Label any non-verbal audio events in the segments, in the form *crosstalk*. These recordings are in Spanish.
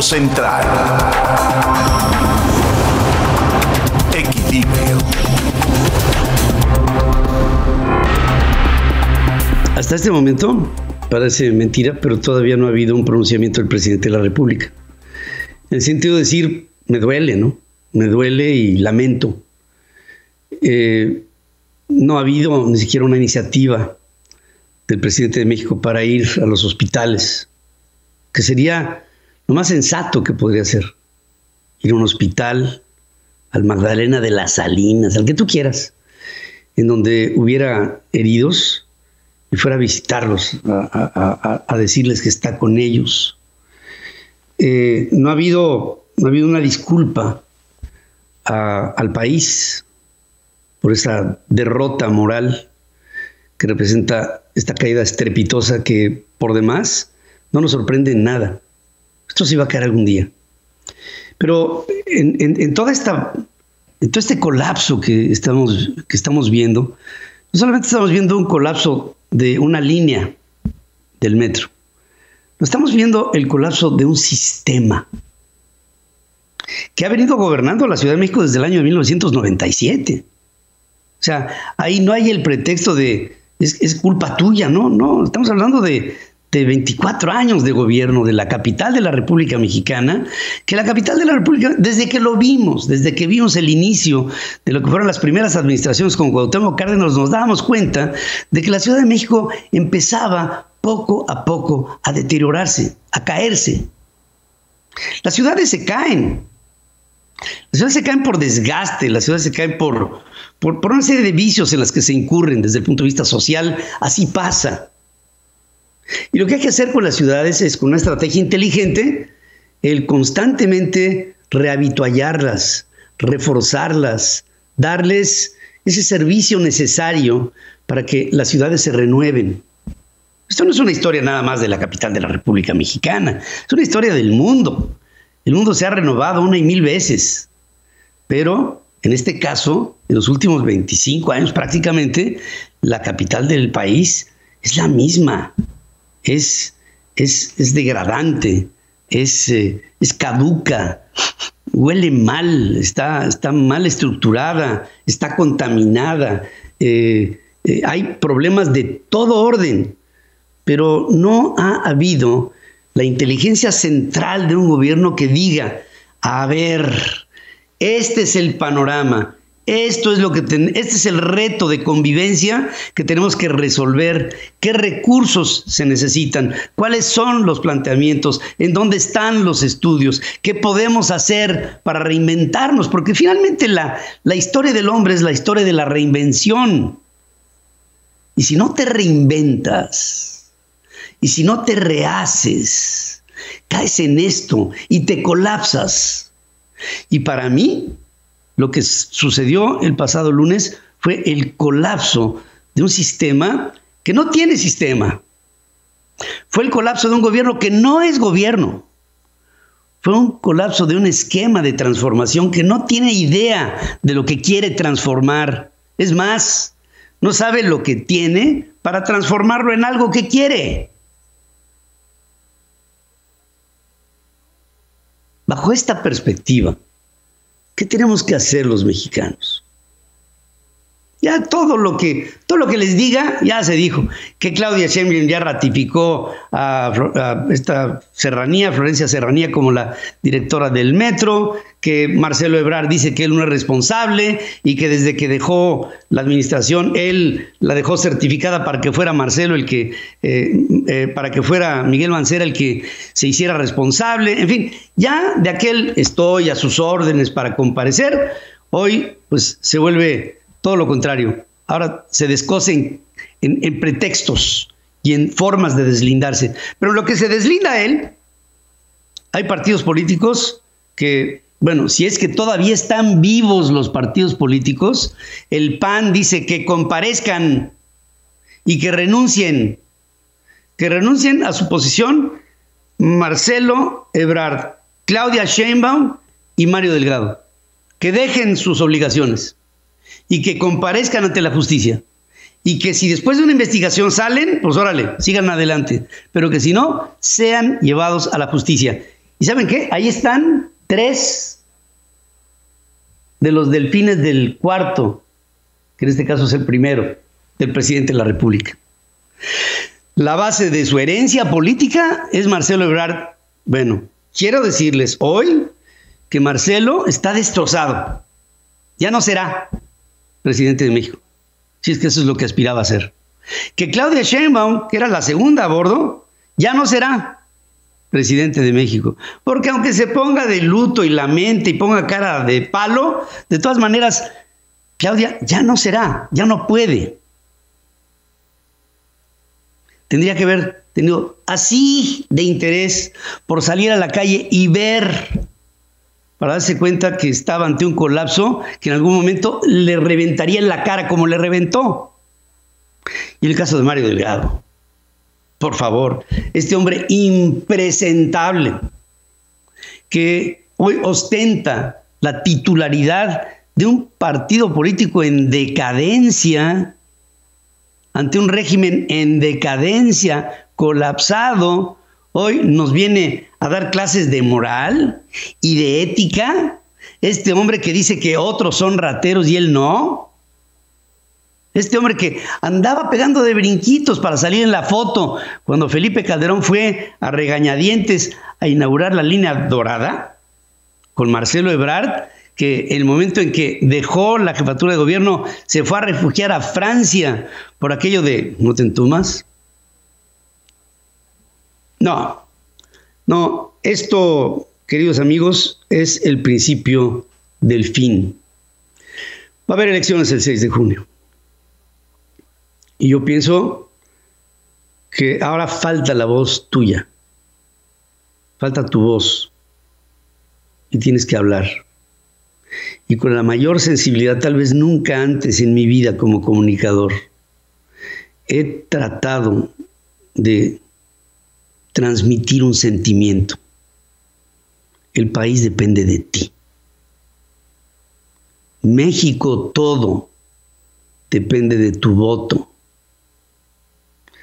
Central. Equilibrio. Hasta este momento parece mentira, pero todavía no ha habido un pronunciamiento del presidente de la República. En el sentido de decir, me duele, ¿no? Me duele y lamento. Eh, no ha habido ni siquiera una iniciativa del presidente de México para ir a los hospitales, que sería lo más sensato que podría hacer. Ir a un hospital, al Magdalena de las Salinas, al que tú quieras, en donde hubiera heridos y fuera a visitarlos, a, decirles que está con ellos. Eh, no, ha habido, no ha habido una disculpa al país por esa derrota moral que representa esta caída estrepitosa que por demás no nos sorprende en nada. Esto se va a caer algún día. Pero en, toda esta, todo este colapso que estamos, que estamos viendo, no solamente estamos viendo un colapso de una línea del metro, no estamos viendo el colapso de un sistema que ha venido gobernando la Ciudad de México desde el año 1997. O sea, ahí no hay el pretexto de es, culpa tuya, no, no, estamos hablando de, de 24 años de gobierno de la capital de la República Mexicana, que la capital de la República, desde que lo vimos, desde que vimos el inicio de lo que fueron las primeras administraciones con Cuauhtémoc Cárdenas, nos dábamos cuenta de que la Ciudad de México empezaba poco a poco a deteriorarse, a caerse. Las ciudades se caen. Las ciudades se caen por desgaste, las ciudades se caen por, por, una serie de vicios en las que se incurren desde el punto de vista social, así pasa. Y lo que hay que hacer con las ciudades es, con una estrategia inteligente, el constantemente rehabituallarlas, reforzarlas, darles ese servicio necesario para que las ciudades se renueven. Esto no es una historia nada más de la capital de la República Mexicana, es una historia del mundo. El mundo se ha renovado una y mil veces, pero en este caso, en los últimos 25 años prácticamente, la capital del país es la misma. Es, es, degradante, es, eh, es caduca, huele mal, está, está mal estructurada, está contaminada. Eh, eh, hay problemas de todo orden, pero no ha habido la inteligencia central de un gobierno que diga, a ver, este es el panorama. Esto es lo que este es el reto de convivencia que tenemos que resolver. ¿Qué recursos se necesitan? ¿Cuáles son los planteamientos? ¿En dónde están los estudios? ¿Qué podemos hacer para reinventarnos? Porque finalmente la, la historia del hombre es la historia de la reinvención. Y si no te reinventas, y si no te rehaces, caes en esto y te colapsas y para mí, lo que sucedió el pasado lunes fue el colapso de un sistema que no tiene sistema. Fue el colapso de un gobierno que no es gobierno. Fue un colapso de un esquema de transformación que no tiene idea de lo que quiere transformar. Es más, no sabe lo que tiene para transformarlo en algo que quiere. Bajo esta perspectiva, ¿qué tenemos que hacer los mexicanos? Ya todo lo que todo lo que les diga ya se dijo. Que Claudia Sheinbaum ya ratificó a, esta Serranía, Florencia Serranía como la directora del metro, que Marcelo Ebrard dice que él no es responsable y que desde que dejó la administración él la dejó certificada para que fuera Marcelo el que eh, eh, para que fuera Miguel Mancera el que se hiciera responsable. En fin, ya de aquel estoy a sus órdenes para comparecer. Hoy pues se vuelve todo lo contrario. Ahora se descosen en, pretextos y en formas de deslindarse. Pero lo que se deslinda él, hay partidos políticos que, bueno, si es que todavía están vivos los partidos políticos, el PAN dice que comparezcan y que renuncien, que renuncien a su posición Marcelo Ebrard, Claudia Sheinbaum y Mario Delgado, que dejen sus obligaciones y que comparezcan ante la justicia. Y que si después de una investigación salen, pues órale, sigan adelante. Pero que si no, sean llevados a la justicia. ¿Y saben qué? Ahí están tres de los delfines del cuarto, que en este caso es el primero, del presidente de la República. La base de su herencia política es Marcelo Ebrard. Bueno, quiero decirles hoy que Marcelo está destrozado. Ya no será presidente de México. Si es que eso es lo que aspiraba a ser. Que Claudia Sheinbaum, que era la segunda a bordo, ya no será presidente de México. Porque aunque se ponga de luto y lamente y ponga cara de palo, de todas maneras, Claudia ya no será, ya no puede. Tendría que haber tenido así de interés por salir a la calle y ver, para darse cuenta que estaba ante un colapso que en algún momento le reventaría en la cara como le reventó. Y el caso de Mario Delgado. Por favor, este hombre impresentable que hoy ostenta la titularidad de un partido político en decadencia, ante un régimen en decadencia, colapsado, hoy nos viene a dar clases de moral y de ética. Este hombre que dice que otros son rateros y él no. Este hombre que andaba pegando de brinquitos para salir en la foto cuando Felipe Calderón fue a regañadientes a inaugurar la línea dorada con Marcelo Ebrard, que el momento en que dejó la jefatura de gobierno se fue a refugiar a Francia por aquello de no te entumas. No, no, esto, queridos amigos, es el principio del fin. Va a haber elecciones el 6 de junio. Y yo pienso que ahora falta la voz tuya, falta tu voz y tienes que hablar. Y con la mayor sensibilidad, tal vez nunca antes en mi vida como comunicador, he tratado de transmitir un sentimiento. El país depende de ti. México todo depende de tu voto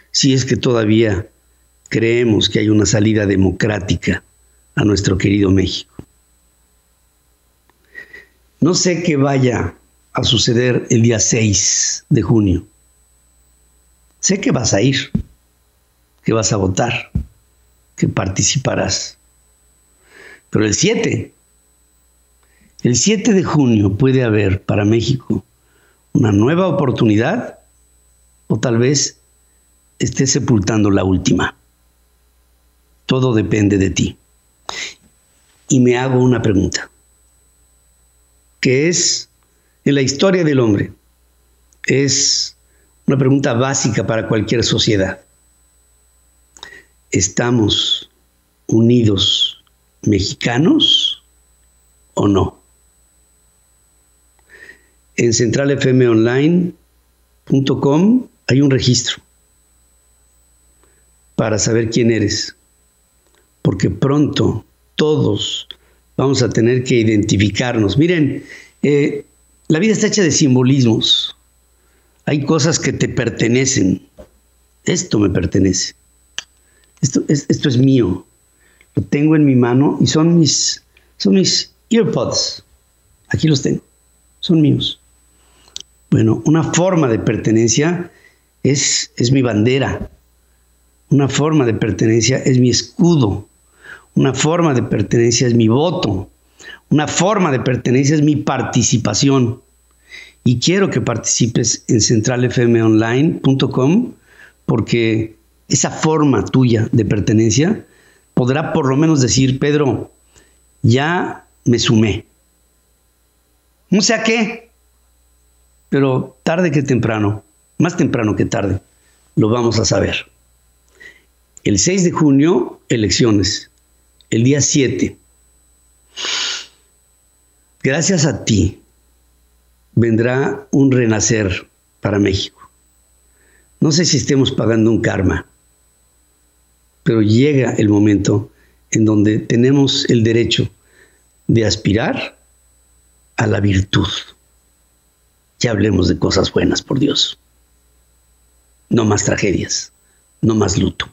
si es que todavía creemos que hay una salida democrática a nuestro querido México. No sé qué vaya a suceder el día 6 de junio. Sé que vas a ir, que vas a votar, que participarás. Pero el 7, el 7 de junio puede haber para México una nueva oportunidad o tal vez esté sepultando la última. Todo depende de ti. Y me hago una pregunta, que es, en la historia del hombre, es una pregunta básica para cualquier sociedad. ¿Estamos unidos mexicanos o no? En centralfmonline.com hay un registro para saber quién eres, porque pronto todos vamos a tener que identificarnos. Miren, eh, la vida está hecha de simbolismos. Hay cosas que te pertenecen. Esto me pertenece. Esto es, mío. Lo tengo en mi mano y son mis, son mis earpods. Aquí los tengo. Son míos. Bueno, una forma de pertenencia es, es mi bandera. Una forma de pertenencia es mi escudo. Una forma de pertenencia es mi voto. Una forma de pertenencia es mi participación. Y quiero que participes en centralfmonline.com porque esa forma tuya de pertenencia podrá por lo menos decir, Pedro, ya me sumé. No sé a qué, pero tarde que temprano, más temprano que tarde, lo vamos a saber. El 6 de junio, elecciones. El día 7. Gracias a ti vendrá un renacer para México. No sé si estemos pagando un karma, pero llega el momento en donde tenemos el derecho de aspirar a la virtud. Ya hablemos de cosas buenas, por Dios. No más tragedias, no más luto.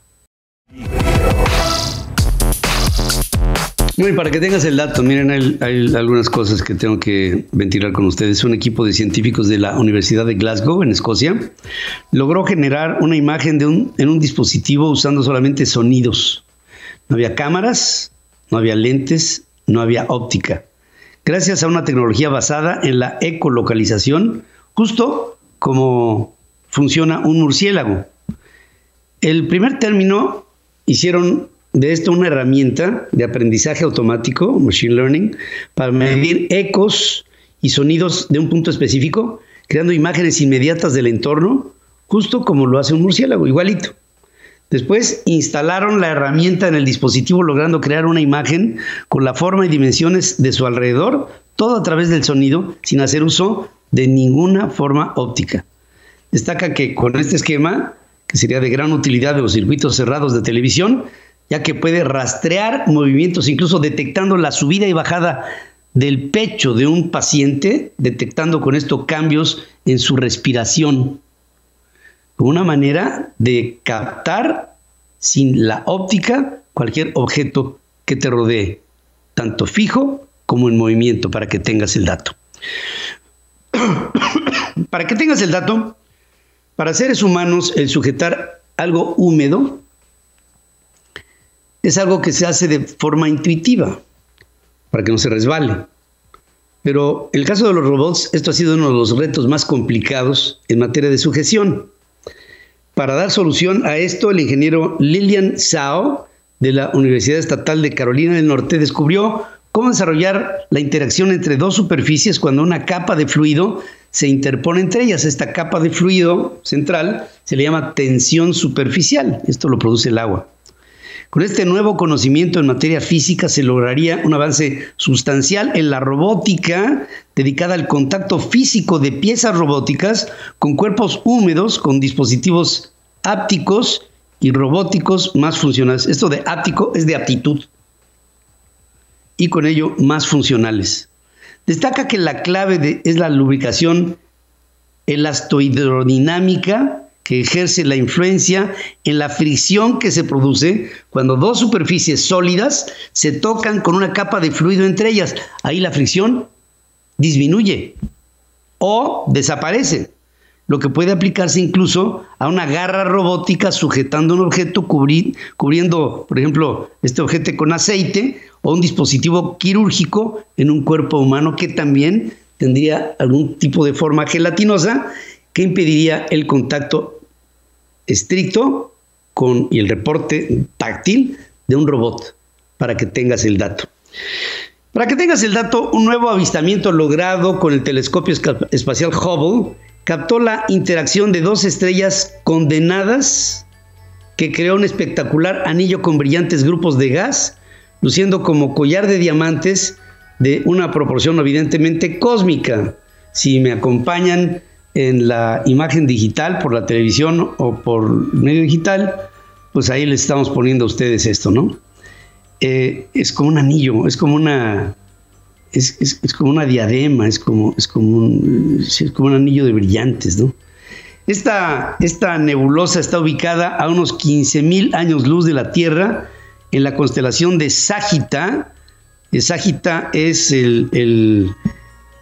Y para que tengas el dato, miren, hay, algunas cosas que tengo que ventilar con ustedes. Un equipo de científicos de la Universidad de Glasgow, en Escocia, logró generar una imagen en un dispositivo usando solamente sonidos. No había cámaras, no había lentes, no había óptica. Gracias a una tecnología basada en la ecolocalización, justo como funciona un murciélago. El primer término hicieron de esto una herramienta de aprendizaje automático, machine learning, para medir ecos y sonidos de un punto específico, creando imágenes inmediatas del entorno, justo como lo hace un murciélago, igualito. Después instalaron la herramienta en el dispositivo logrando crear una imagen con la forma y dimensiones de su alrededor, todo a través del sonido, sin hacer uso de ninguna forma óptica. Destaca que con este esquema, que sería de gran utilidad de los circuitos cerrados de televisión, ya que puede rastrear movimientos, incluso detectando la subida y bajada del pecho de un paciente, detectando con esto cambios en su respiración, una manera de captar sin la óptica cualquier objeto que te rodee, tanto fijo como en movimiento, para que tengas el dato. *coughs* para que tengas el dato, para seres humanos el sujetar algo húmedo es algo que se hace de forma intuitiva, para que no se resbale. Pero en el caso de los robots, esto ha sido uno de los retos más complicados en materia de sujeción. Para dar solución a esto, el ingeniero Lilian Zhao de la Universidad Estatal de Carolina del Norte descubrió cómo desarrollar la interacción entre dos superficies cuando una capa de fluido se interpone entre ellas. Esta capa de fluido central se le llama tensión superficial. Esto lo produce el agua. Con este nuevo conocimiento en materia física se lograría un avance sustancial en la robótica dedicada al contacto físico de piezas robóticas con cuerpos húmedos, con dispositivos ápticos y robóticos más funcionales. Esto de áptico es de aptitud y con ello más funcionales. Destaca que la clave es la lubricación elastohidrodinámica que ejerce la influencia en la fricción que se produce cuando dos superficies sólidas se tocan con una capa de fluido entre ellas. Ahí la fricción disminuye o desaparece, lo que puede aplicarse incluso a una garra robótica sujetando un objeto cubriendo, por ejemplo, este objeto con aceite o un dispositivo quirúrgico en un cuerpo humano que también tendría algún tipo de forma gelatinosa que impediría el contacto estricto con, y el reporte táctil de un robot para que tengas el dato. Para que tengas el dato, un nuevo avistamiento logrado con el telescopio espacial Hubble captó la interacción de dos estrellas condenadas que creó un espectacular anillo con brillantes grupos de gas, luciendo como collar de diamantes de una proporción evidentemente cósmica. Si me acompañan en la imagen digital por la televisión o por medio digital, pues ahí les estamos poniendo a ustedes esto, ¿no? Eh, es como un anillo, es como una, es, como una diadema, es como, es, como un, es como un anillo de brillantes, ¿no? Esta, esta nebulosa está ubicada a unos 15 mil años luz de la Tierra en la constelación de Sagita. Sagita es el,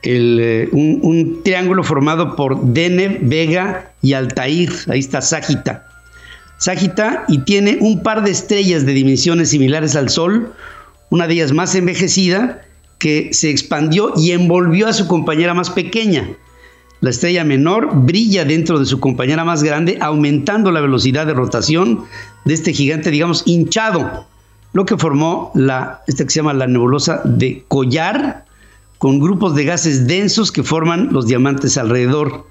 eh, un, triángulo formado por Deneb, Vega y Altair. Ahí está Sagita. Sagita y tiene un par de estrellas de dimensiones similares al Sol, una de ellas más envejecida, que se expandió y envolvió a su compañera más pequeña. La estrella menor brilla dentro de su compañera más grande, aumentando la velocidad de rotación de este gigante, digamos, hinchado, lo que formó la, esta que se llama la nebulosa de Collar, con grupos de gases densos que forman los diamantes alrededor.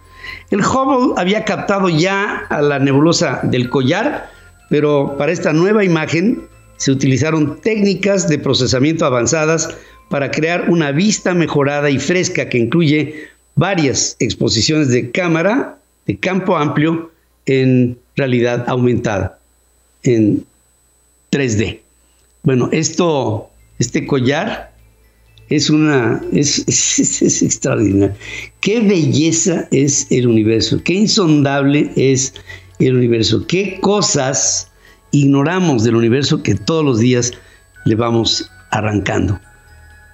El Hubble había captado ya a la nebulosa del collar, pero para esta nueva imagen se utilizaron técnicas de procesamiento avanzadas para crear una vista mejorada y fresca que incluye varias exposiciones de cámara de campo amplio en realidad aumentada, en 3D. Bueno, esto, este collar es una, *laughs* es, es, extraordinario. Qué belleza es el universo, qué insondable es el universo, qué cosas ignoramos del universo que todos los días le vamos arrancando,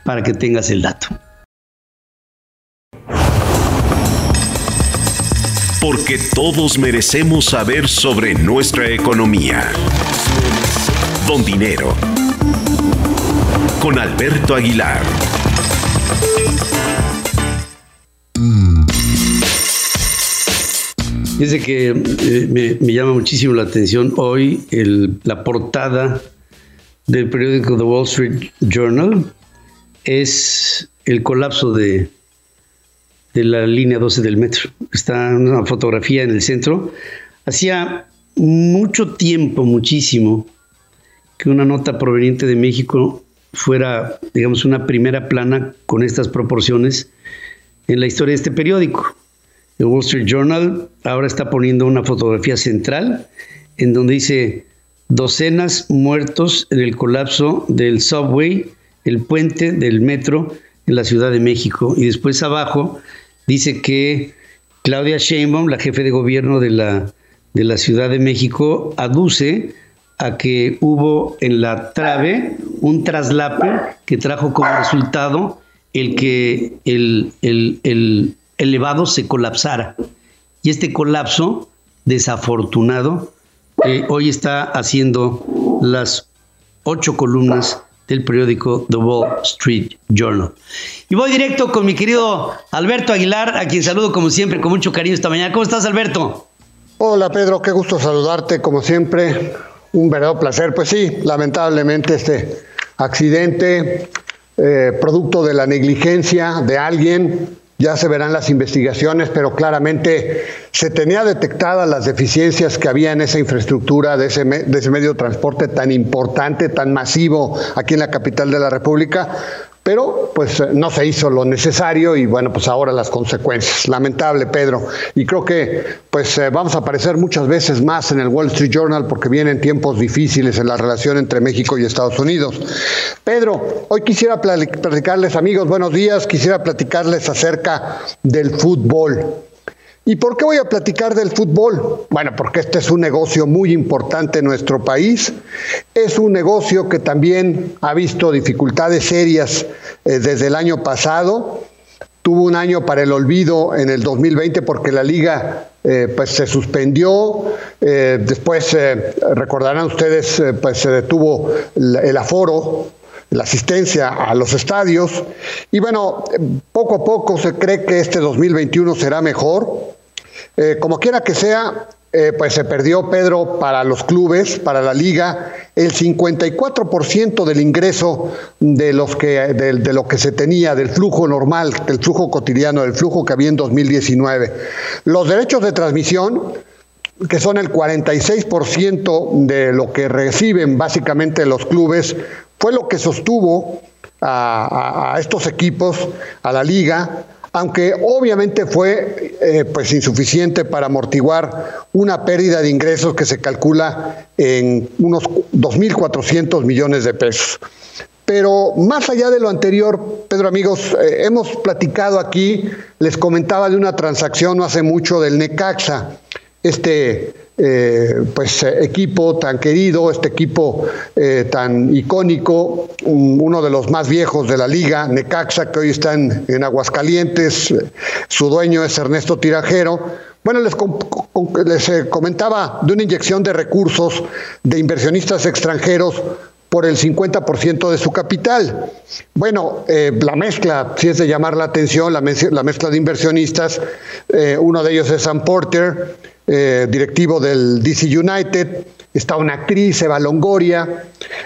para que tengas el dato. Porque todos merecemos saber sobre nuestra economía. Don Dinero. Con Alberto Aguilar. Dice que eh, me, llama muchísimo la atención hoy la portada del periódico The Wall Street Journal es el colapso de, de la línea 12 del metro. Está una fotografía en el centro. Hacía mucho tiempo, muchísimo, que una nota proveniente de México fuera, digamos, una primera plana con estas proporciones en la historia de este periódico. El Wall Street Journal ahora está poniendo una fotografía central en donde dice docenas muertos en el colapso del subway, el puente del metro en la Ciudad de México. Y después abajo dice que Claudia Sheinbaum, la jefe de gobierno de la, de la Ciudad de México, aduce a que hubo en la trave un traslape que trajo como resultado el que el, el, el elevado se colapsara. Y este colapso desafortunado hoy está haciendo las ocho columnas del periódico The Wall Street Journal. Y voy directo con mi querido Alberto Aguilar, a quien saludo como siempre con mucho cariño esta mañana. ¿Cómo estás, Alberto? Hola, Pedro, qué gusto saludarte como siempre. Un verdadero placer. Pues sí, lamentablemente este accidente, eh, producto de la negligencia de alguien, ya se verán las investigaciones, pero claramente se tenía detectadas las deficiencias que había en esa infraestructura de ese, de ese medio de transporte tan importante, tan masivo aquí en la capital de la República, pero pues eh, no se hizo lo necesario y bueno, pues ahora las consecuencias. Lamentable, Pedro. Y creo que pues eh, vamos a aparecer muchas veces más en el Wall Street Journal porque vienen tiempos difíciles en la relación entre México y Estados Unidos. Pedro, hoy quisiera platicarles, amigos, buenos días, quisiera platicarles acerca del fútbol. ¿Y por qué voy a platicar del fútbol? Bueno, porque este es un negocio muy importante en nuestro país. Es un negocio que también ha visto dificultades serias eh, desde el año pasado. Tuvo un año para el olvido en el 2020 porque la liga eh, pues se suspendió. Eh, después, recordarán ustedes, pues se detuvo el aforo la asistencia a los estadios. Y bueno, poco a poco se cree que este 2021 será mejor. Eh, como quiera que sea, eh, pues se perdió, Pedro, para los clubes, para la liga, el 54% del ingreso de, los que, de, de, lo que se tenía, del flujo normal, del flujo cotidiano, del flujo que había en 2019. Los derechos de transmisión, que son el 46% de lo que reciben básicamente los clubes, fue lo que sostuvo a, estos equipos, a la liga, aunque obviamente fue eh, pues insuficiente para amortiguar una pérdida de ingresos que se calcula en unos 2.400 millones de pesos. Pero más allá de lo anterior, Pedro amigos, eh, hemos platicado aquí, les comentaba de una transacción no hace mucho del Necaxa, este eh, pues, eh, equipo tan querido, este equipo eh, tan icónico, uno de los más viejos de la liga, Necaxa, que hoy está en, Aguascalientes, su dueño es Ernesto Tirajero. Bueno, les, les comentaba de una inyección de recursos de inversionistas extranjeros por el 50% de su capital. Bueno, la mezcla, si es de llamar la atención, la, la mezcla de inversionistas, uno de ellos es Sam Porter, eh, directivo del DC United, está una actriz, Eva Longoria,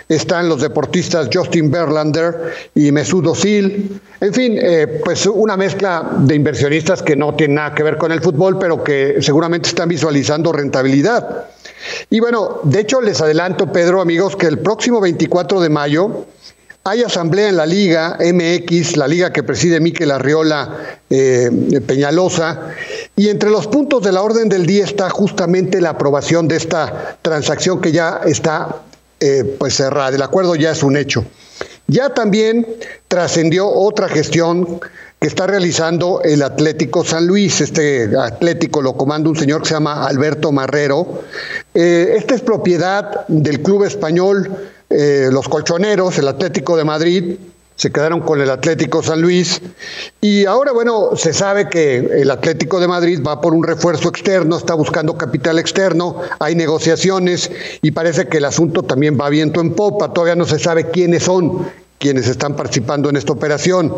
están los deportistas Justin Verlander y Mesut Özil, en fin, eh, pues una mezcla de inversionistas que no tienen nada que ver con el fútbol, pero que seguramente están visualizando rentabilidad. Y bueno, de hecho les adelanto, Pedro, amigos, que el próximo 24 de mayo hay asamblea en la Liga MX, la liga que preside Miquel Arriola eh, Peñalosa, y entre los puntos de la orden del día está justamente la aprobación de esta transacción que ya está eh, pues cerrada. El acuerdo ya es un hecho. Ya también trascendió otra gestión que está realizando el Atlético San Luis. Este Atlético lo comanda un señor que se llama Alberto Marrero. Eh, esta es propiedad del club español eh, los colchoneros, el Atlético de Madrid, se quedaron con el Atlético San Luis y ahora, bueno, se sabe que el Atlético de Madrid va por un refuerzo externo, está buscando capital externo, hay negociaciones y parece que el asunto también va viento en popa, todavía no se sabe quiénes son quienes están participando en esta operación.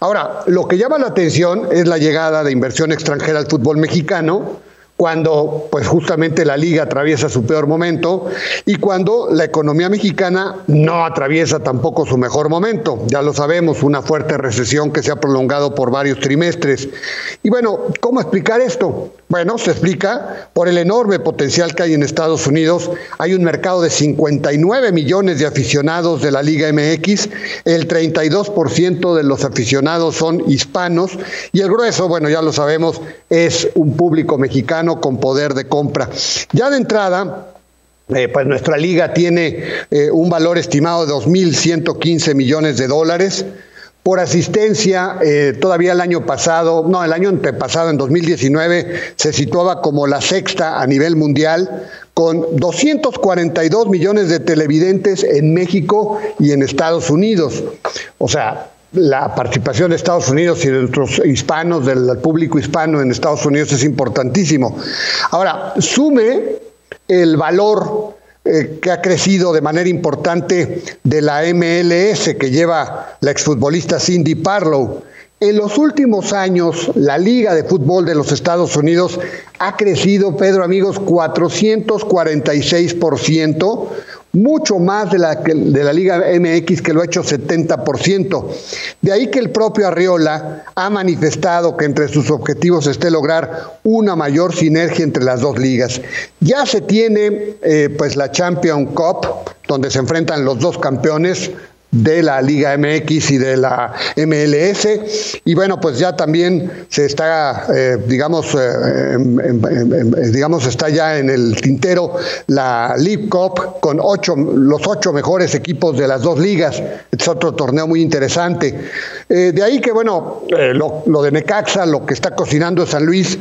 Ahora, lo que llama la atención es la llegada de inversión extranjera al fútbol mexicano, cuando pues justamente la liga atraviesa su peor momento y cuando la economía mexicana no atraviesa tampoco su mejor momento. Ya lo sabemos, una fuerte recesión que se ha prolongado por varios trimestres. Y bueno, ¿cómo explicar esto? Bueno, se explica por el enorme potencial que hay en Estados Unidos. Hay un mercado de 59 millones de aficionados de la Liga MX, el 32% de los aficionados son hispanos y el grueso, bueno, ya lo sabemos, es un público con poder de compra. Ya de entrada, eh, pues nuestra liga tiene eh, un valor estimado de 2.115 millones de dólares. Por asistencia, eh, todavía el año pasado, no, el año antepasado, en 2019, se situaba como la sexta a nivel mundial, con 242 millones de televidentes en México y en Estados Unidos. O sea, la participación de Estados Unidos y de nuestros hispanos, del público hispano en Estados Unidos es importantísimo. Ahora, sume el valor eh, que ha crecido de manera importante de la MLS que lleva la exfutbolista Cindy Parlow. En los últimos años, la Liga de Fútbol de los Estados Unidos ha crecido, Pedro, amigos, 446%, mucho más de la, de la Liga MX que lo ha hecho 70%. De ahí que el propio Arriola ha manifestado que entre sus objetivos esté lograr una mayor sinergia entre las dos ligas. Ya se tiene eh, pues la Champion Cup, donde se enfrentan los dos campeones, de la Liga MX y de la MLS. Y bueno, pues ya también se está, eh, digamos, eh, digamos, está ya en el tintero la League Cup con ocho, los ocho mejores equipos de las dos ligas. Es otro torneo muy interesante. Eh, de ahí que, bueno, lo, lo, de Necaxa, lo que está cocinando San Luis,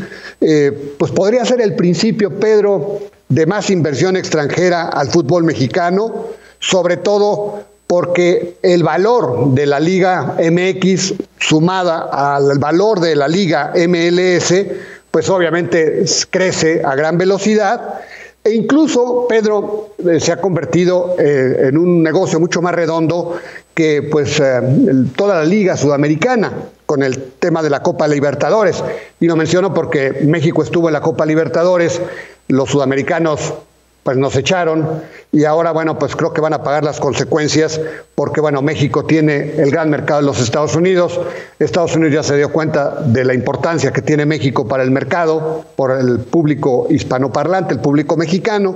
pues podría ser el principio, Pedro, de más inversión extranjera al fútbol mexicano, sobre todo porque el valor de la Liga MX sumada al valor de la Liga MLS, pues obviamente crece a gran velocidad e incluso Pedro eh, se ha convertido eh, en un negocio mucho más redondo que pues eh, toda la liga sudamericana con el tema de la Copa Libertadores. Y lo menciono porque México estuvo en la Copa Libertadores, los sudamericanos pues nos echaron y ahora, bueno, pues creo que van a pagar las consecuencias porque, bueno, México tiene el gran mercado de los Estados Unidos. Estados Unidos ya se dio cuenta de la importancia que tiene México para el mercado, por el público hispanoparlante, el público mexicano.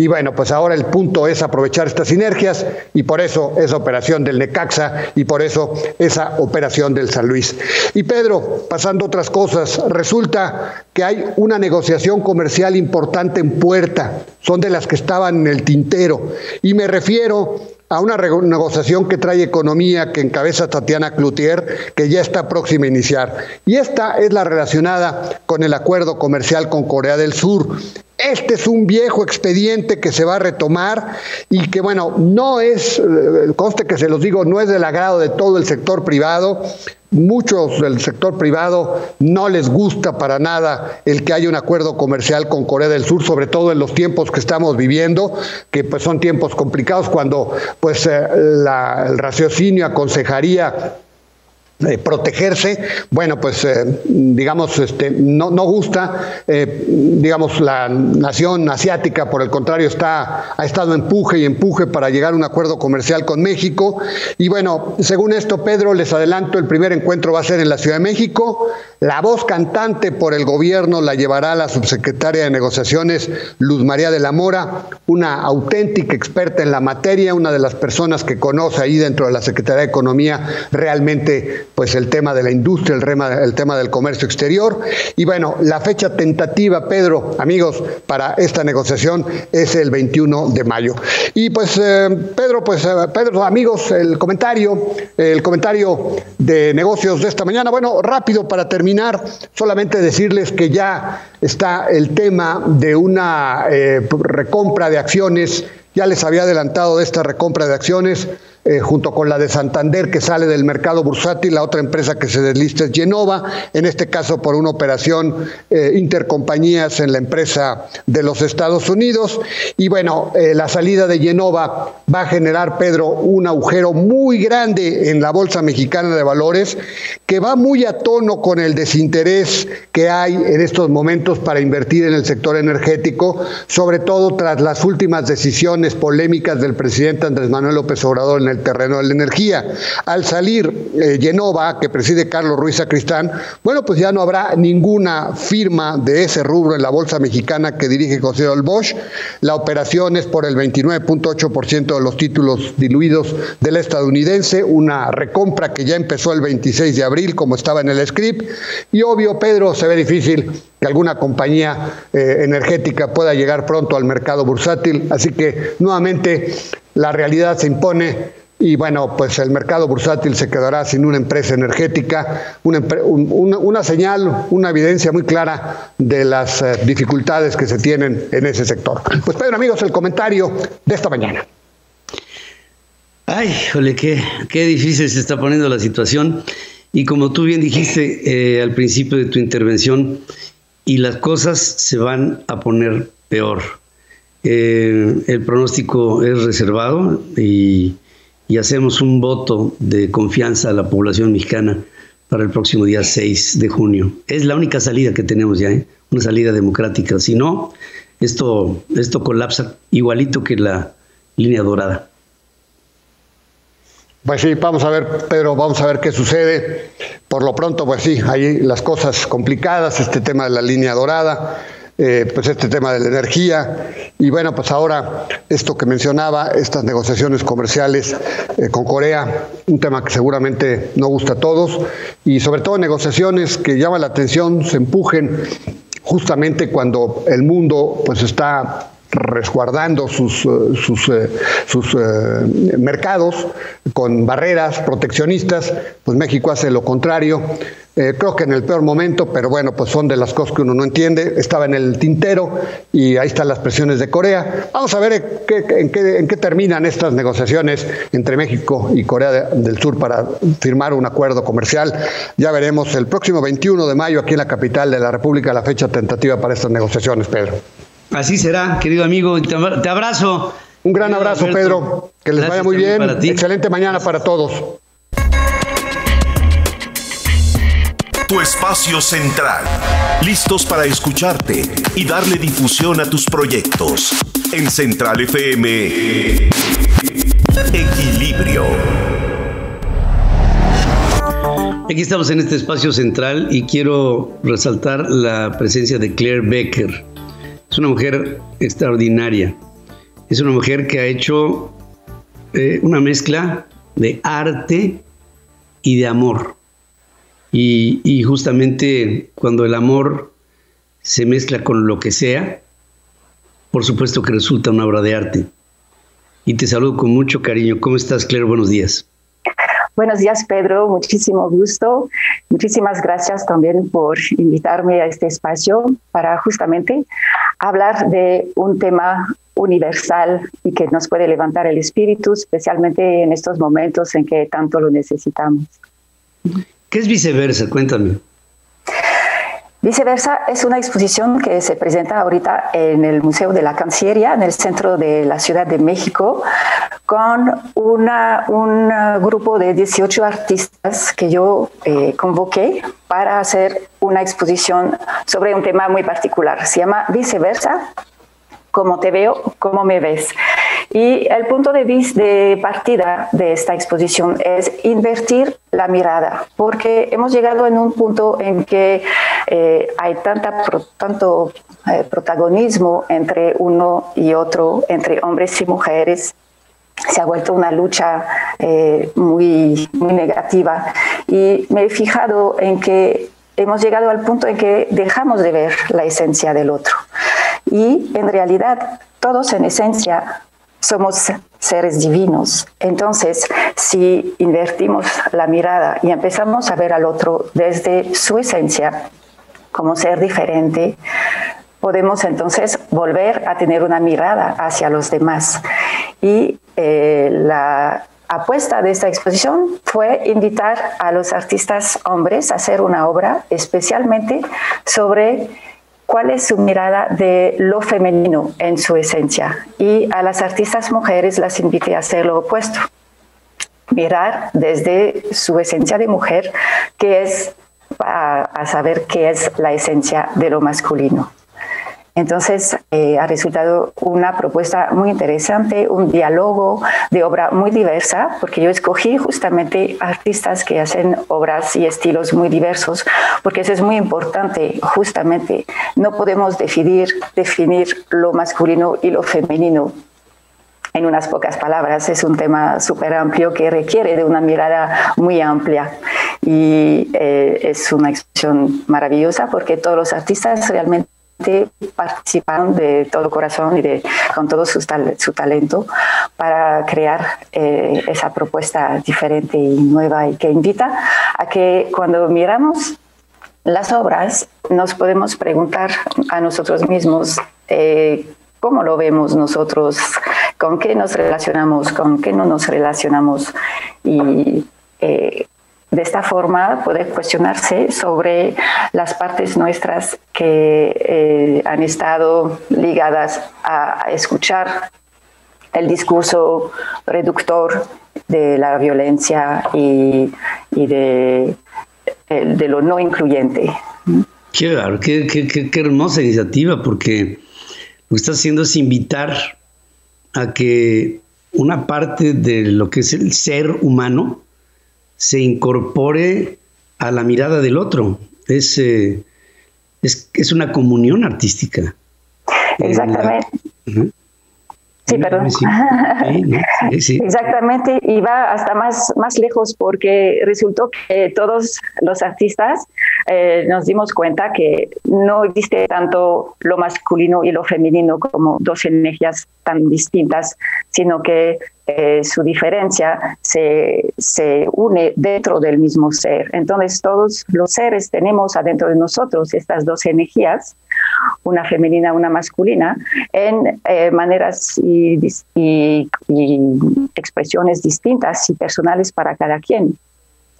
Y bueno, pues ahora el punto es aprovechar estas sinergias y por eso esa operación del Necaxa y por eso esa operación del San Luis. Y Pedro, pasando otras cosas, resulta que hay una negociación comercial importante en puerta. Son de las que estaban en el tintero. Y me refiero a una negociación que trae economía que encabeza Tatiana Cloutier, que ya está próxima a iniciar. Y esta es la relacionada con el acuerdo comercial con Corea del Sur. Este es un viejo expediente que se va a retomar y que, bueno, no es, eh, conste que se los digo, no es del agrado de todo el sector privado. Muchos del sector privado no les gusta para nada el que haya un acuerdo comercial con Corea del Sur, sobre todo en los tiempos que estamos viviendo, que pues son tiempos complicados cuando pues eh, el raciocinio aconsejaría eh, protegerse, bueno, pues eh, digamos, este, no, no gusta, eh, digamos, la nación asiática, por el contrario, está, ha estado empuje y empuje para llegar a un acuerdo comercial con México. Y bueno, según esto, Pedro, les adelanto, el primer encuentro va a ser en la Ciudad de México. La voz cantante por el gobierno la llevará la subsecretaria de Negociaciones, Luz María de la Mora, una auténtica experta en la materia, una de las personas que conoce ahí dentro de la Secretaría de Economía realmente pues el tema de la industria, el tema, el tema del comercio exterior. Y bueno, la fecha tentativa, Pedro, amigos, para esta negociación es el 21 de mayo. Y pues, eh, Pedro, pues, eh, Pedro, amigos, el comentario, el comentario de negocios de esta mañana. Bueno, rápido para terminar, solamente decirles que ya está el tema de una eh, recompra de acciones Ya les había adelantado de esta recompra de acciones eh, junto con la de Santander que sale del mercado bursátil, la otra empresa que se deslista es Genova, en este caso por una operación eh, intercompañías en la empresa de los Estados Unidos. Y bueno, eh, la salida de Genova va a generar, Pedro, un agujero muy grande en la Bolsa Mexicana de Valores que va muy a tono con el desinterés que hay en estos momentos para invertir en el sector energético, sobre todo tras las últimas decisiones polémicas del presidente Andrés Manuel López Obrador el terreno de la energía. Al salir eh, Genova, que preside Carlos Ruiz Sacristán, bueno, pues ya no habrá ninguna firma de ese rubro en la bolsa mexicana que dirige José Del Bosch. La operación es por el 29.8% de los títulos diluidos del estadounidense, una recompra que ya empezó el 26 de abril, como estaba en el script. Y obvio, Pedro, se ve difícil que alguna compañía eh, energética pueda llegar pronto al mercado bursátil. Así que nuevamente la realidad se impone y bueno, pues el mercado bursátil se quedará sin una empresa energética, una, señal, una evidencia muy clara de las eh, dificultades que se tienen en ese sector. Pues Pedro, amigos, el comentario de esta mañana. Ay, jole, qué, qué difícil se está poniendo la situación. Y como tú bien dijiste eh, al principio de tu intervención, y las cosas se van a poner peor. Eh, el pronóstico es reservado y, hacemos un voto de confianza a la población mexicana para el próximo día 6 de junio. Es la única salida que tenemos ya, ¿eh? una salida democrática. Si no, esto, esto colapsa igualito que la línea dorada. Pues sí, vamos a ver, Pedro, vamos a ver qué sucede. Por lo pronto, pues sí, hay las cosas complicadas, este tema de la línea dorada. Eh, pues este tema de la energía. Y bueno, pues ahora esto que mencionaba, estas negociaciones comerciales eh, con Corea, un tema que seguramente no gusta a todos. Y sobre todo negociaciones que llaman la atención, se empujen justamente cuando el mundo pues está resguardando sus, eh, sus, sus mercados con barreras proteccionistas, pues México hace lo contrario eh, creo que en el peor momento, pero bueno, pues son de las cosas que uno no entiende. Estaba en el tintero y ahí están las presiones de Corea. Vamos a ver en qué, en qué, terminan estas negociaciones entre México y Corea del Sur para firmar un acuerdo comercial. Ya veremos el próximo 21 de mayo aquí en la capital de la República la fecha tentativa para estas negociaciones, Pedro. Así será, querido amigo. Te abrazo. Un gran abrazo, Pedro. Que les vaya muy bien. Excelente mañana para todos. tu espacio central. Listos para escucharte y darle difusión a tus proyectos. En Central FM. Equilibrio. Aquí estamos en este espacio central y quiero resaltar la presencia de Claire Becker. Es una mujer extraordinaria. Es una mujer que ha hecho eh, una mezcla de arte y de amor. Y, justamente cuando el amor se mezcla con lo que sea, por supuesto que resulta una obra de arte. Y te saludo con mucho cariño. ¿Cómo estás, Claire? Buenos días. Buenos días, Pedro. Muchísimo gusto. Muchísimas gracias también por invitarme a este espacio para justamente hablar de un tema universal y que nos puede levantar el espíritu, especialmente en estos momentos en que tanto lo necesitamos. ¿Qué es viceversa? Cuéntame. Viceversa es una exposición que se presenta ahorita en el Museo de la Cancillería, en el centro de la Ciudad de México, con una, un grupo de 18 artistas que yo eh, convoqué para hacer una exposición sobre un tema muy particular. Se llama Viceversa, cómo te veo, cómo me ves. Y el punto de, vista de partida de esta exposición es invertir la mirada, porque hemos llegado en un punto en que eh, hay tanta, tanto eh, protagonismo entre uno y otro, entre hombres y mujeres, se ha vuelto una lucha eh, muy, muy negativa. Y me he fijado en que hemos llegado al punto en que dejamos de ver la esencia del otro. Y en realidad todos en esencia somos seres divinos. Entonces, si invertimos la mirada y empezamos a ver al otro desde su esencia, como ser diferente, podemos entonces volver a tener una mirada hacia los demás. Y eh, la apuesta de esta exposición fue invitar a los artistas hombres a hacer una obra especialmente sobre cuál es su mirada de lo femenino en su esencia. Y a las artistas mujeres las invité a hacer lo opuesto, mirar desde su esencia de mujer, que es a saber qué es la esencia de lo masculino. Entonces, eh, ha resultado una propuesta muy interesante, un diálogo de obra muy diversa, porque yo escogí justamente artistas que hacen obras y estilos muy diversos, porque eso es muy importante, justamente. No podemos definir, definir lo masculino y lo femenino en unas pocas palabras. Es un tema súper amplio que requiere de una mirada muy amplia y eh, es una expresión maravillosa porque todos los artistas realmente participaron de todo corazón y de, con todo su, talento para crear eh, esa propuesta diferente y nueva y que invita a que cuando miramos las obras nos podemos preguntar a nosotros mismos eh, cómo lo vemos nosotros, con qué nos relacionamos, con qué no nos relacionamos y eh, de esta forma poder cuestionarse sobre las partes nuestras que eh, han estado ligadas a, escuchar el discurso reductor de la violencia y, de, de, lo no incluyente. Qué, qué, qué, qué, hermosa iniciativa, porque lo que está haciendo es invitar a que una parte de lo que es el ser humano, se incorpore a la mirada del otro. Es, eh, es, es, una comunión artística. Exactamente. Sí, perdón. Exactamente, y va hasta más, más lejos porque resultó que todos los artistas eh, nos dimos cuenta que no existe tanto lo masculino y lo femenino como dos energías tan distintas, sino que eh, su diferencia se, se, une dentro del mismo ser. Entonces todos los seres tenemos adentro de nosotros estas dos energías, una femenina, una masculina, en eh, maneras y, y, expresiones distintas y personales para cada quien.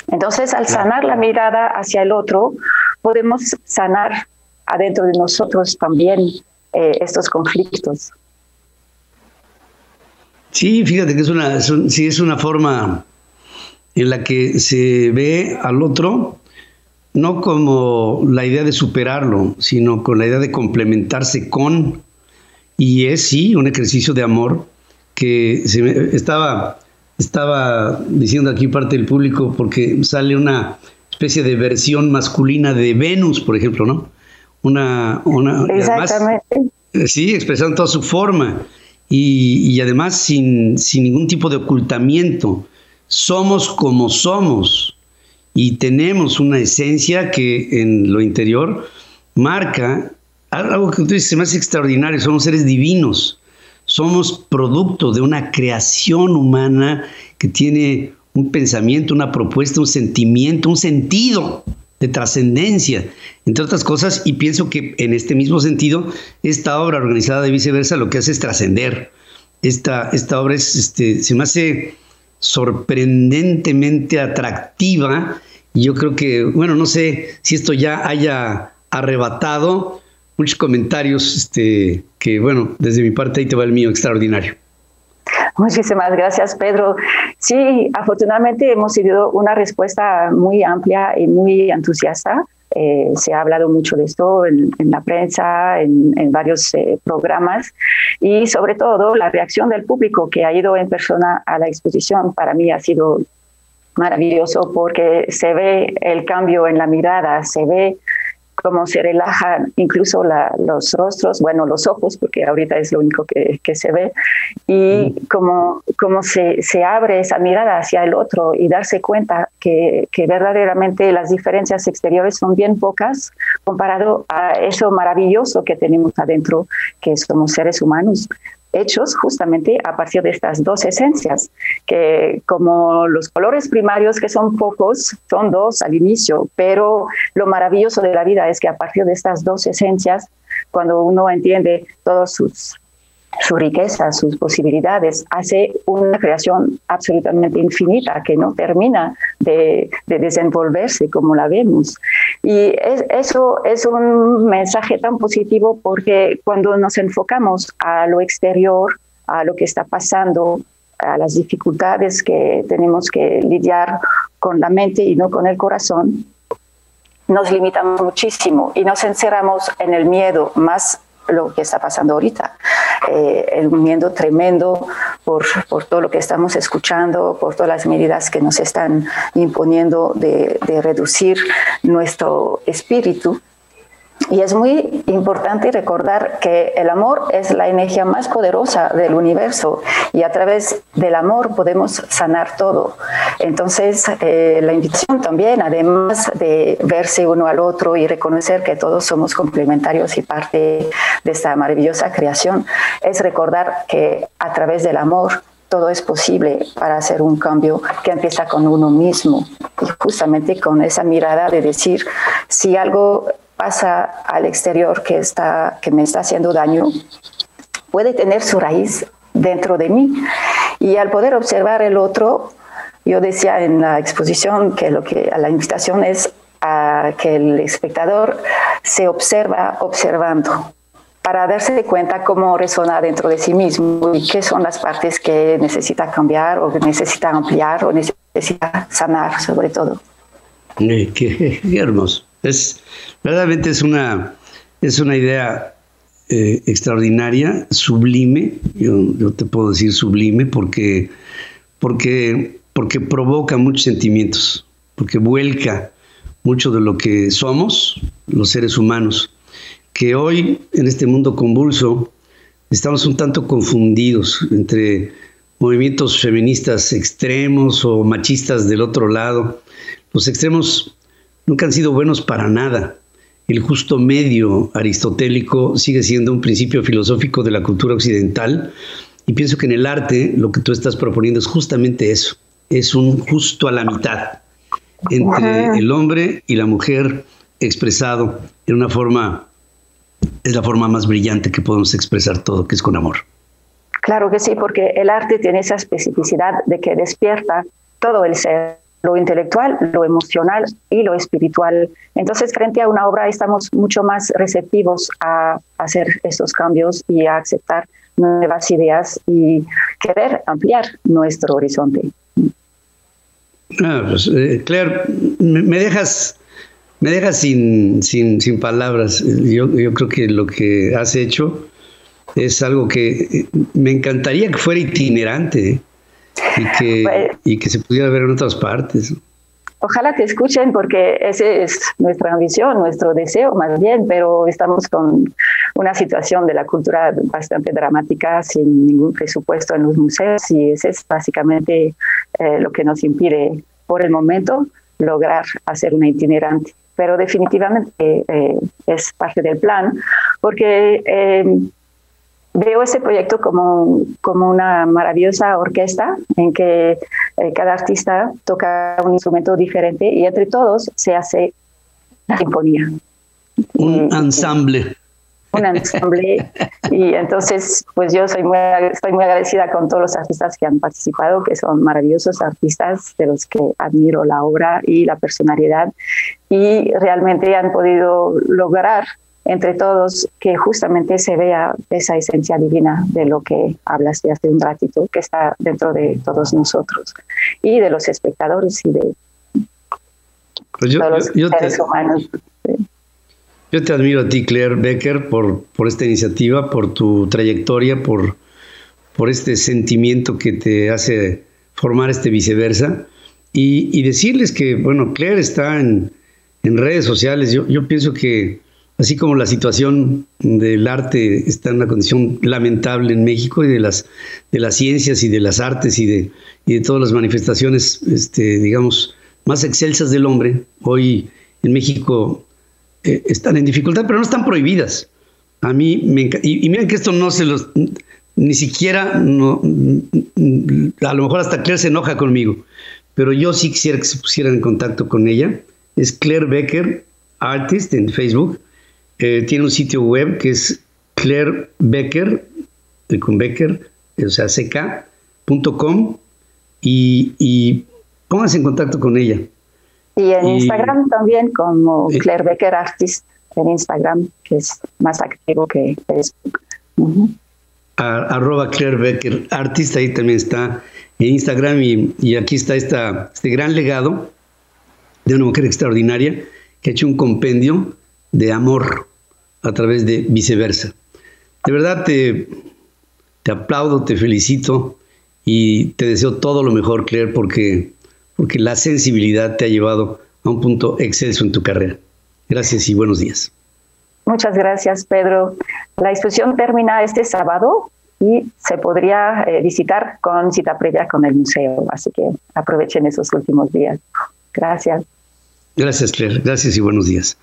Entonces, al sanar la mirada hacia el otro, podemos sanar adentro de nosotros también eh, estos conflictos. Sí, fíjate que es una, es una forma en la que se ve al otro no como la idea de superarlo, sino con la idea de complementarse con, y es sí un ejercicio de amor que se estaba, estaba diciendo aquí parte del público porque sale una especie de versión masculina de Venus, por ejemplo, ¿no? Una, una Exactamente. sí, expresando toda su forma y, además sin, sin, ningún tipo de ocultamiento. Somos como somos y tenemos una esencia que en lo interior marca algo que tú dices más extraordinario, somos seres divinos, somos producto de una creación humana que tiene un pensamiento, una propuesta, un sentimiento, un sentido de trascendencia, entre otras cosas, y pienso que en este mismo sentido, esta obra organizada de viceversa lo que hace es trascender. Esta, esta obra es, este, se me hace sorprendentemente atractiva, y yo creo que, bueno, no sé si esto ya haya arrebatado muchos comentarios, este, que bueno, desde mi parte ahí te va el mío, extraordinario. Muchísimas gracias, Pedro. Sí, afortunadamente hemos tenido una respuesta muy amplia y muy entusiasta. Eh, se ha hablado mucho de esto en, la prensa, en, varios eh, programas y sobre todo la reacción del público que ha ido en persona a la exposición para mí ha sido maravilloso porque se ve el cambio en la mirada, se ve cómo se relajan incluso los rostros, bueno, los ojos, porque ahorita es lo único que, se ve, y cómo, cómo se, se, abre esa mirada hacia el otro y darse cuenta que, que, verdaderamente las diferencias exteriores son bien pocas comparado a eso maravilloso que tenemos adentro, que somos seres humanos hechos justamente a partir de estas dos esencias, que como los colores primarios, que son pocos, son dos al inicio, pero lo maravilloso de la vida es que a partir de estas dos esencias cuando uno entiende todos sus su riqueza, sus posibilidades, hace una creación absolutamente infinita que no termina de, desenvolverse como la vemos. Y eso es un mensaje tan positivo porque cuando nos enfocamos a lo exterior, a lo que está pasando, a las dificultades que tenemos que lidiar con la mente y no con el corazón, nos limitamos muchísimo y nos encerramos en el miedo más lo que está pasando ahorita. Eh, el miedo tremendo por, por, todo lo que estamos escuchando, por todas las medidas que nos están imponiendo de, de reducir nuestro espíritu. Y es muy importante recordar que el amor es la energía más poderosa del universo y a través del amor podemos sanar todo. Entonces, eh, la invitación también, además de verse uno al otro y reconocer que todos somos complementarios y parte de esta maravillosa creación, es recordar que a través del amor todo es posible para hacer un cambio que empieza con uno mismo y justamente con esa mirada de decir si algo pasa al exterior que, está, que me está haciendo daño, puede tener su raíz dentro de mí. Y al poder observar el otro, yo decía en la exposición que lo que a la invitación es a que el espectador se observa observando para darse cuenta cómo resona dentro de sí mismo y qué son las partes que necesita cambiar o que necesita ampliar o necesita sanar sobre todo. Qué, qué hermoso. Es, verdaderamente es una, es una idea eh, extraordinaria, sublime, yo, te puedo decir sublime, porque, porque, porque provoca muchos sentimientos, porque vuelca mucho de lo que somos los seres humanos, que hoy en este mundo convulso estamos un tanto confundidos entre movimientos feministas extremos o machistas del otro lado. Los extremos nunca han sido buenos para nada. El justo medio aristotélico sigue siendo un principio filosófico de la cultura occidental y pienso que en el arte lo que tú estás proponiendo es justamente eso, es un justo a la mitad entre el hombre y la mujer expresado en una forma, es la forma más brillante que podemos expresar todo, que es con amor. Claro que sí, porque el arte tiene esa especificidad de que despierta todo el ser lo intelectual, lo emocional y lo espiritual. Entonces, frente a una obra estamos mucho más receptivos a hacer estos cambios y a aceptar nuevas ideas y querer ampliar nuestro horizonte. Ah, pues, eh, Claire, me, dejas, me dejas sin, sin, sin palabras. Yo, yo creo que lo que has hecho es algo que eh, me encantaría que fuera itinerante y que, *laughs* pues, y que se pudiera ver en otras partes. Ojalá que escuchen porque ese es nuestra ambición, nuestro deseo más bien, pero estamos con una situación de la cultura bastante dramática, sin ningún presupuesto en los museos y ese es básicamente eh, lo que nos impide por el momento lograr hacer una itinerante. Pero definitivamente eh, es parte del plan porque eh, veo ese proyecto como, como una maravillosa orquesta en que eh, cada artista toca un instrumento diferente y entre todos se hace la sinfonía. Un ensamble. Un ensamble. *laughs* y entonces, pues yo soy muy, estoy muy agradecida con todos los artistas que han participado, que son maravillosos artistas de los que admiro la obra y la personalidad y realmente han podido lograr entre todos que justamente se vea esa esencia divina de lo que hablaste hace un ratito, que está dentro de todos nosotros y de los espectadores y de pues yo, todos los seres te, humanos. Yo te admiro a ti, Claire Becker, por, por esta iniciativa, por tu trayectoria, por, por este sentimiento que te hace formar este viceversa. Y, y decirles que, bueno, Claire está en, en redes sociales. Yo, yo pienso que así como la situación del arte está en una condición lamentable en México y de las, de las ciencias y de las artes y de, de todas las manifestaciones, este, digamos, más excelsas del hombre, hoy en México eh, están en dificultad, pero no están prohibidas. A mí me y, y miren que esto no se los, ni siquiera, no, a lo mejor hasta Claire se enoja conmigo, pero yo sí quisiera que se pusieran en contacto con ella. Es Claire Becker, artist en Facebook eh, tiene un sitio web que es Claire Becker, con Becker, o sea, ck.com y, y pónganse en contacto con ella. Y en Instagram también como Claire Becker Artist en Instagram, que es más activo que Facebook. arroba Claire Becker Artist, ahí también está en Instagram y, y, aquí está esta, este gran legado de una mujer extraordinaria que ha hecho un compendio de amor a través de viceversa. De verdad te, te aplaudo, te felicito y te deseo todo lo mejor, Claire, porque, porque la sensibilidad te ha llevado a un punto excelso en tu carrera. Gracias y buenos días. Muchas gracias, Pedro. La exposición termina este sábado y se podría eh, visitar con cita previa con el museo, así que aprovechen esos últimos días. Gracias. Gracias, Claire. Gracias y buenos días.